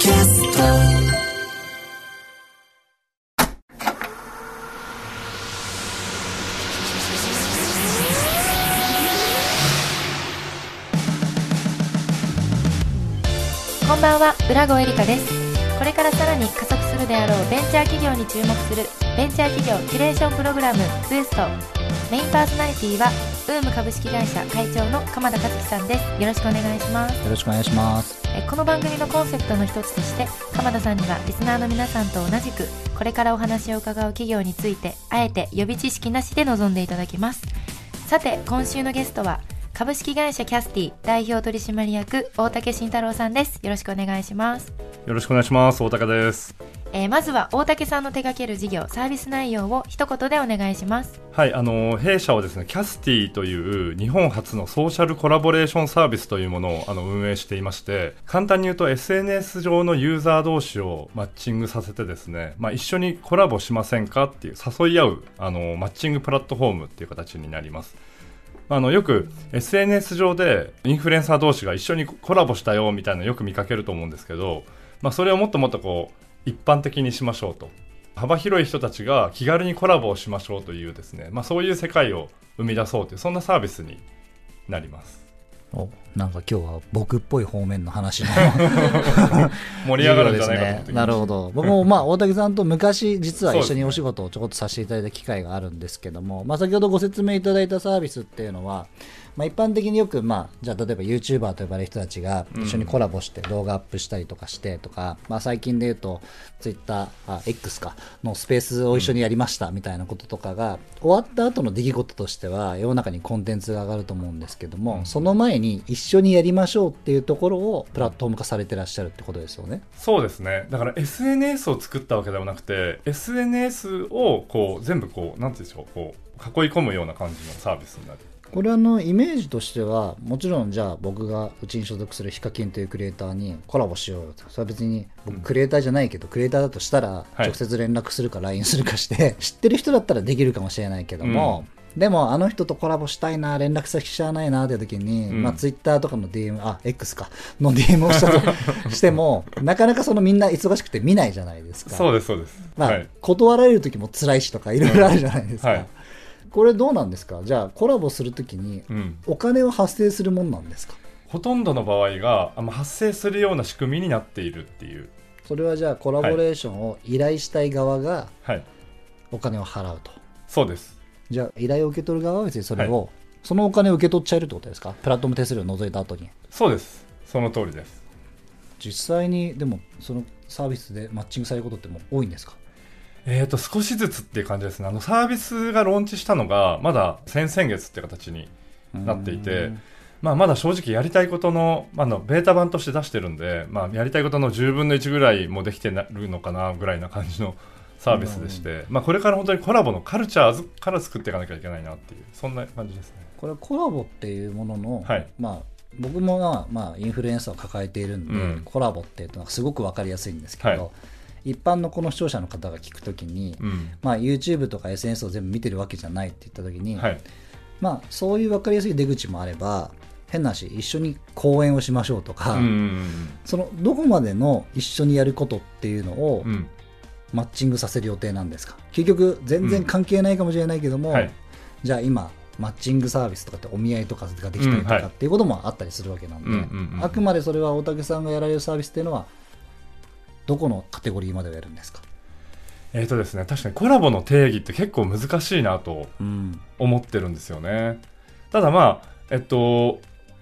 キャスト。こんばんは。浦郷エリカです。これからさらに加速するであろうベンチャー企業に注目するベンチャー企業キュレーションプログラムクエスト。メインパーソナリティはウーム株式会社会長の鎌田和樹さんですよろしくお願いしますよろしくお願いします。えこの番組のコンセプトの一つとして鎌田さんにはリスナーの皆さんと同じくこれからお話を伺う企業についてあえて予備知識なしで臨んでいただきますさて今週のゲストは株式会社キャスティ代表取締役大竹慎太郎さんですよろしくお願いしますよろしくお願いします。大高です。えーまずは大竹さんの手掛ける事業サービス内容を一言でお願いしますはい、あの弊社はですね、キャスティという日本初のソーシャルコラボレーションサービスというものをあの運営していまして、簡単に言うと SNS 上のユーザー同士をマッチングさせてですね、まあ一緒にコラボしませんかっていう誘い合うあのマッチングプラットフォームっていう形になります。あのよく SNS 上でインフルエンサー同士が一緒にコラボしたよみたいなのよく見かけると思うんですけど、まあ、それをもっともっとこう一般的にしましょうと。幅広い人たちが気軽にコラボをしましょうというですね、まあ、そういう世界を生み出そうというそんなサービスになります。なんか今日は僕っぽい方面の話の 盛り上がるんじゃないかと思ってですね。なるほど。僕もまあ大竹さんと昔実は一緒にお仕事をちょこっとさせていただいた機会があるんですけども、まあ先ほどご説明いただいたサービスっていうのは、まあ一般的によくまあじゃあ例えば YouTuber と呼ばれる人たちが一緒にコラボして動画アップしたりとかしてとか、まあ最近で言うと Twitter、あ X かのスペースを一緒にやりましたみたいなこととかが、終わった後の出来事としては世の中にコンテンツが上がると思うんですけども、その前に一緒にやりましょうっていうところをプラットフォーム化されてらっしゃるってことですよね。そうですねだから SNS を作ったわけではなくて SNS をこう全部こうなんていうんでしょうこう囲い込むような感じのサービスになるこれあのイメージとしてはもちろんじゃあ僕がうちに所属するヒカキンというクリエイターにコラボしようよとそれは別に僕クリエイターじゃないけど、クリエイターだとしたらはい直接連絡するか LINE するかして、知ってる人だったらできるかもしれないけども、でもあの人とコラボしたいな連絡先知らないなって時に、うん。まあ、Twitter とかの DM あ X か。の DM をしたとしてもなかなかそのみんな忙しくて見ないじゃないですか。そうですそうです、まあはい。断られる時も辛いしとかいろいろあるじゃないですか、はい。これどうなんですか？じゃあコラボするときにうん、お金は発生するもんなんですか？ほとんどの場合が発生するような仕組みになっているっていう。それはじゃあコラボレーションを依頼したい側がはい。お金を払うと、そうですじゃあ依頼を受け取る側は別にそれを、そのお金を受け取っちゃえるってことですか？プラットフォーム手数料を除いた後に。そうです。その通りです。実際にでもそのサービスでマッチングされることってもう多いんですか？えー、と少しずつっていう感じですね。あのサービスがローンチしたのがまだ先々月って形になっていて、まあ、まだ正直やりたいことの,、まあ、あのベータ版として出してるんで、まあ、やりたいことの10分の1ぐらいもできてるのかなぐらいな感じのサービスでして、まあ、これから本当にコラボのカルチャーから作っていかなきゃいけないなっていうそんな感じですね。これはコラボっていうものの、はい。まあ僕もまあ、まあ、インフルエンサーを抱えているんで、うん。コラボっていうのはすごく分かりやすいんですけど、はい。一般のこの視聴者の方が聞くときに、うん。まあ、YouTube とか SNS を全部見てるわけじゃないって言ったときに、はい。まあ、そういう分かりやすい出口もあれば変な話一緒に講演をしましょうとか、そのどこまでの一緒にやることっていうのをうんうんマッチングさせる予定なんですか？結局全然関係ないかもしれないけども、はい。じゃあ今マッチングサービスとかってお見合いとかができたりとかっていうこともあったりするわけなんで、うんうんうんあくまでそれは大竹さんがやられるサービスっていうのはどこのカテゴリーまでをやるんですか、えーとですね、確かにコラボの定義って結構難しいなとうん。思ってるんですよね。ただまあ、えっと、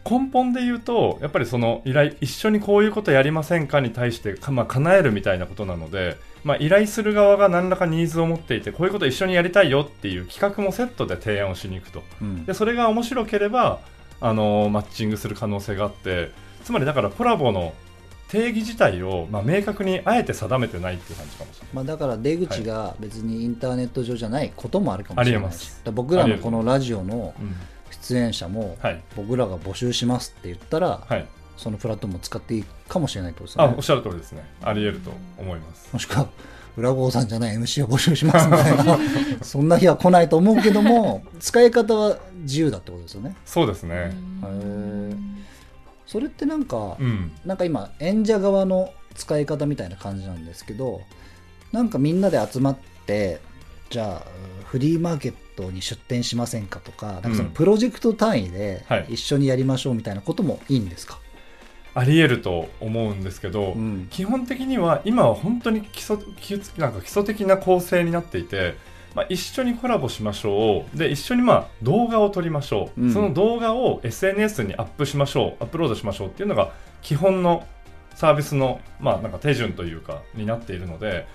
根本で言うと、やっぱりその依頼、一緒にこういうことやりませんかに対してか、まあ、叶えるみたいなことなので、まあ、依頼する側が何らかニーズを持っていて、こういうこと一緒にやりたいよっていう企画もセットで提案をしに行くと。うんで、それが面白ければ、あのマッチングする可能性があって、つまりだからコラボの定義自体を、まあ、明確にあえて定めてないっていう感じかもしれない。まあ、だから出口が別にインターネット上じゃないこともあるかもしれないし僕らのこのラジオのうん出演者もはい。僕らが募集しますって言ったら、はい。そのプラットフォームを使っていいかもしれないとねあおっしゃる通りですね。あり得ると思います。もしくは裏郷さんじゃない MC を募集しますみたいな そんな日は来ないと思うけども使い方は自由だってことですよねそうですね。それってなんか、うん。なんか今演者側の使い方みたいな感じなんですけどなんかみんなで集まってじゃあフリーマーケットに出店しませんかとかなんかそのプロジェクト単位ではい一緒にやりましょうみたいなこともいいんですか、あり得ると思うんですけど、うん。基本的には今は本当に基礎基礎なんか基礎的な構成になっていて、まあ、一緒にコラボしましょう。で一緒にまあ動画を撮りましょう、うん。その動画を SNS にアップしましょう。アップロードしましょう。っていうのが基本のサービスの、まあ、なんか手順というかになっているので、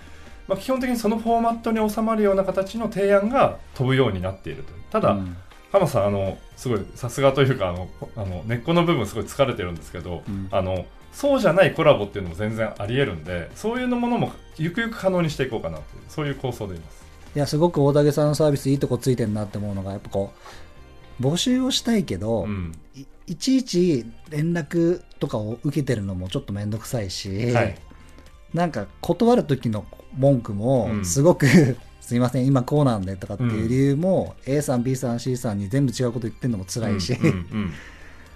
まあ、基本的にそのフォーマットに収まるような形の提案が飛ぶようになっているとただ、うん浜さんあのすごいさすがというかあのあの根っこの部分すごい疲れてるんですけど、うん。あのそうじゃないコラボっていうのも全然あり得るんでそういうのものもゆくゆく可能にしていこうかなというそういう構想でいます。いやすごく大竹さんのサービスいいとこついてるなって思うのがやっぱこう募集をしたいけど、うん。いいちいち連絡とかを受けてるのもちょっと面倒くさいし、はい。なんか断る時の文句もうん。すごく、すいません今こうなんでとかっていう理由も、A さん B さん C さんに全部違うこと言ってるのも辛いし、うんうん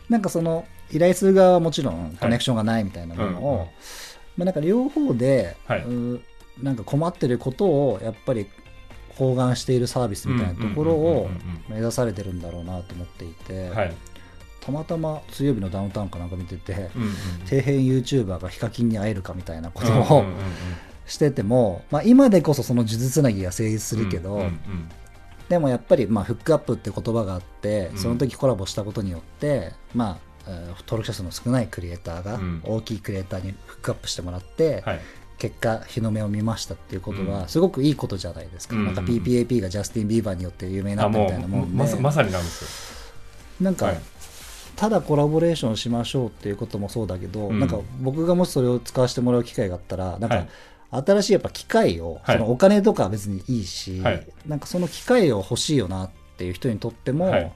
なんかその依頼する側はもちろんコネクションがないみたいなものを、うんうん。まあ、なんか両方で、はい。なんか困ってることをやっぱり包含しているサービスみたいなところをうんうんうんうん目指されてるんだろうなと思っていて、うんはい。たまたま水曜日のダウンタウンかなんか見てて、うんうん底辺 YouTuber がヒカキンに会えるかみたいなことうんうんをうんうんしてても、まあ、今でこそその数珠つなぎが成立するけど、うんうんでもやっぱりまあフックアップって言葉があって、うん。その時コラボしたことによって、まあ、えー登録者数の少ないクリエイターがうん。大きいクリエイターにフックアップしてもらって、はい。結果日の目を見ましたっていうことうん。はすごくいいことじゃないですか、うんなんか PPAP がジャスティン・ビーバーによって有名になったみたいなもで、うんまさまさになんですなんか、はい。ただコラボレーションしましょうっていうこともそうだけど、うん。なんか僕がもしそれを使わせてもらう機会があったらなんか、はい新しいやっぱ機械を、はい。そのお金とかは別にいいし、はい。なんかその機械を欲しいよなっていう人にとっても、はい。よ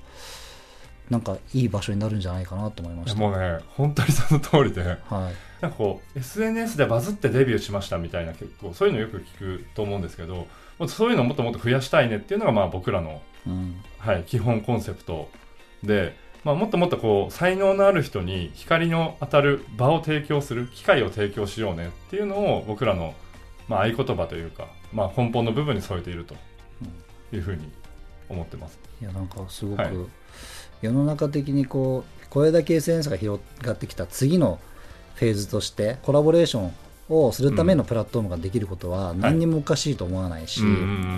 なんかいい場所になるんじゃないかなと思いました。もうね本当にその通りで。はい。なんかこう SNS でバズってデビューしましたみたいな結構そういうのよく聞くと思うんですけどそういうのをもっともっと増やしたいねっていうのがまあ僕らのうん。はい、基本コンセプトで、まあ、もっともっとこう才能のある人に光の当たる場を提供する機会を提供しようねっていうのを僕らの、まあ、合言葉というか、まあ、根本の部分に添えているというふうに思ってます。いやなんかすごく、はい世の中的にこうこれだけ SNS が広がってきた次のフェーズとしてコラボレーションをするためのプラットフォームができることは何にもおかしいと思わないし、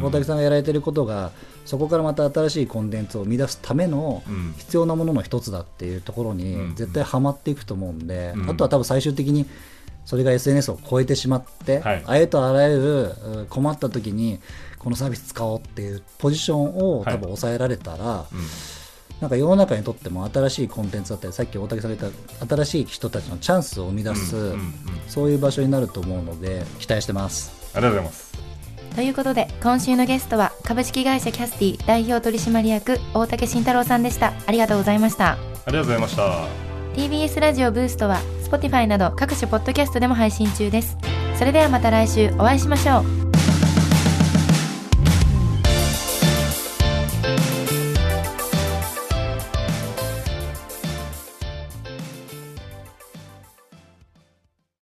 大竹さんがやられてることがそこからまた新しいコンテンツを生み出すためのうん。必要なものの一つだっていうところうん。に絶対ハマっていくと思うんで、うん。あとは多分最終的にそれが SNS を超えてしまって、はい。ありとあらゆるうん困った時にこのサービス使おうっていうポジションを多分抑えられたら、うんなんか世の中にとっても新しいコンテンツだったりさっき大竹さんが言った新しい人たちのチャンスを生み出す、うんうんうんそういう場所になると思うので期待してます。ありがとうございます。ということで今週のゲストは株式会社キャスティ代表取締役大竹慎太郎さんでしたありがとうございましたありがとうございました。TBS ラジオブーストは Spotify など各種ポッドキャストでも配信中ですそれではまた来週お会いしましょう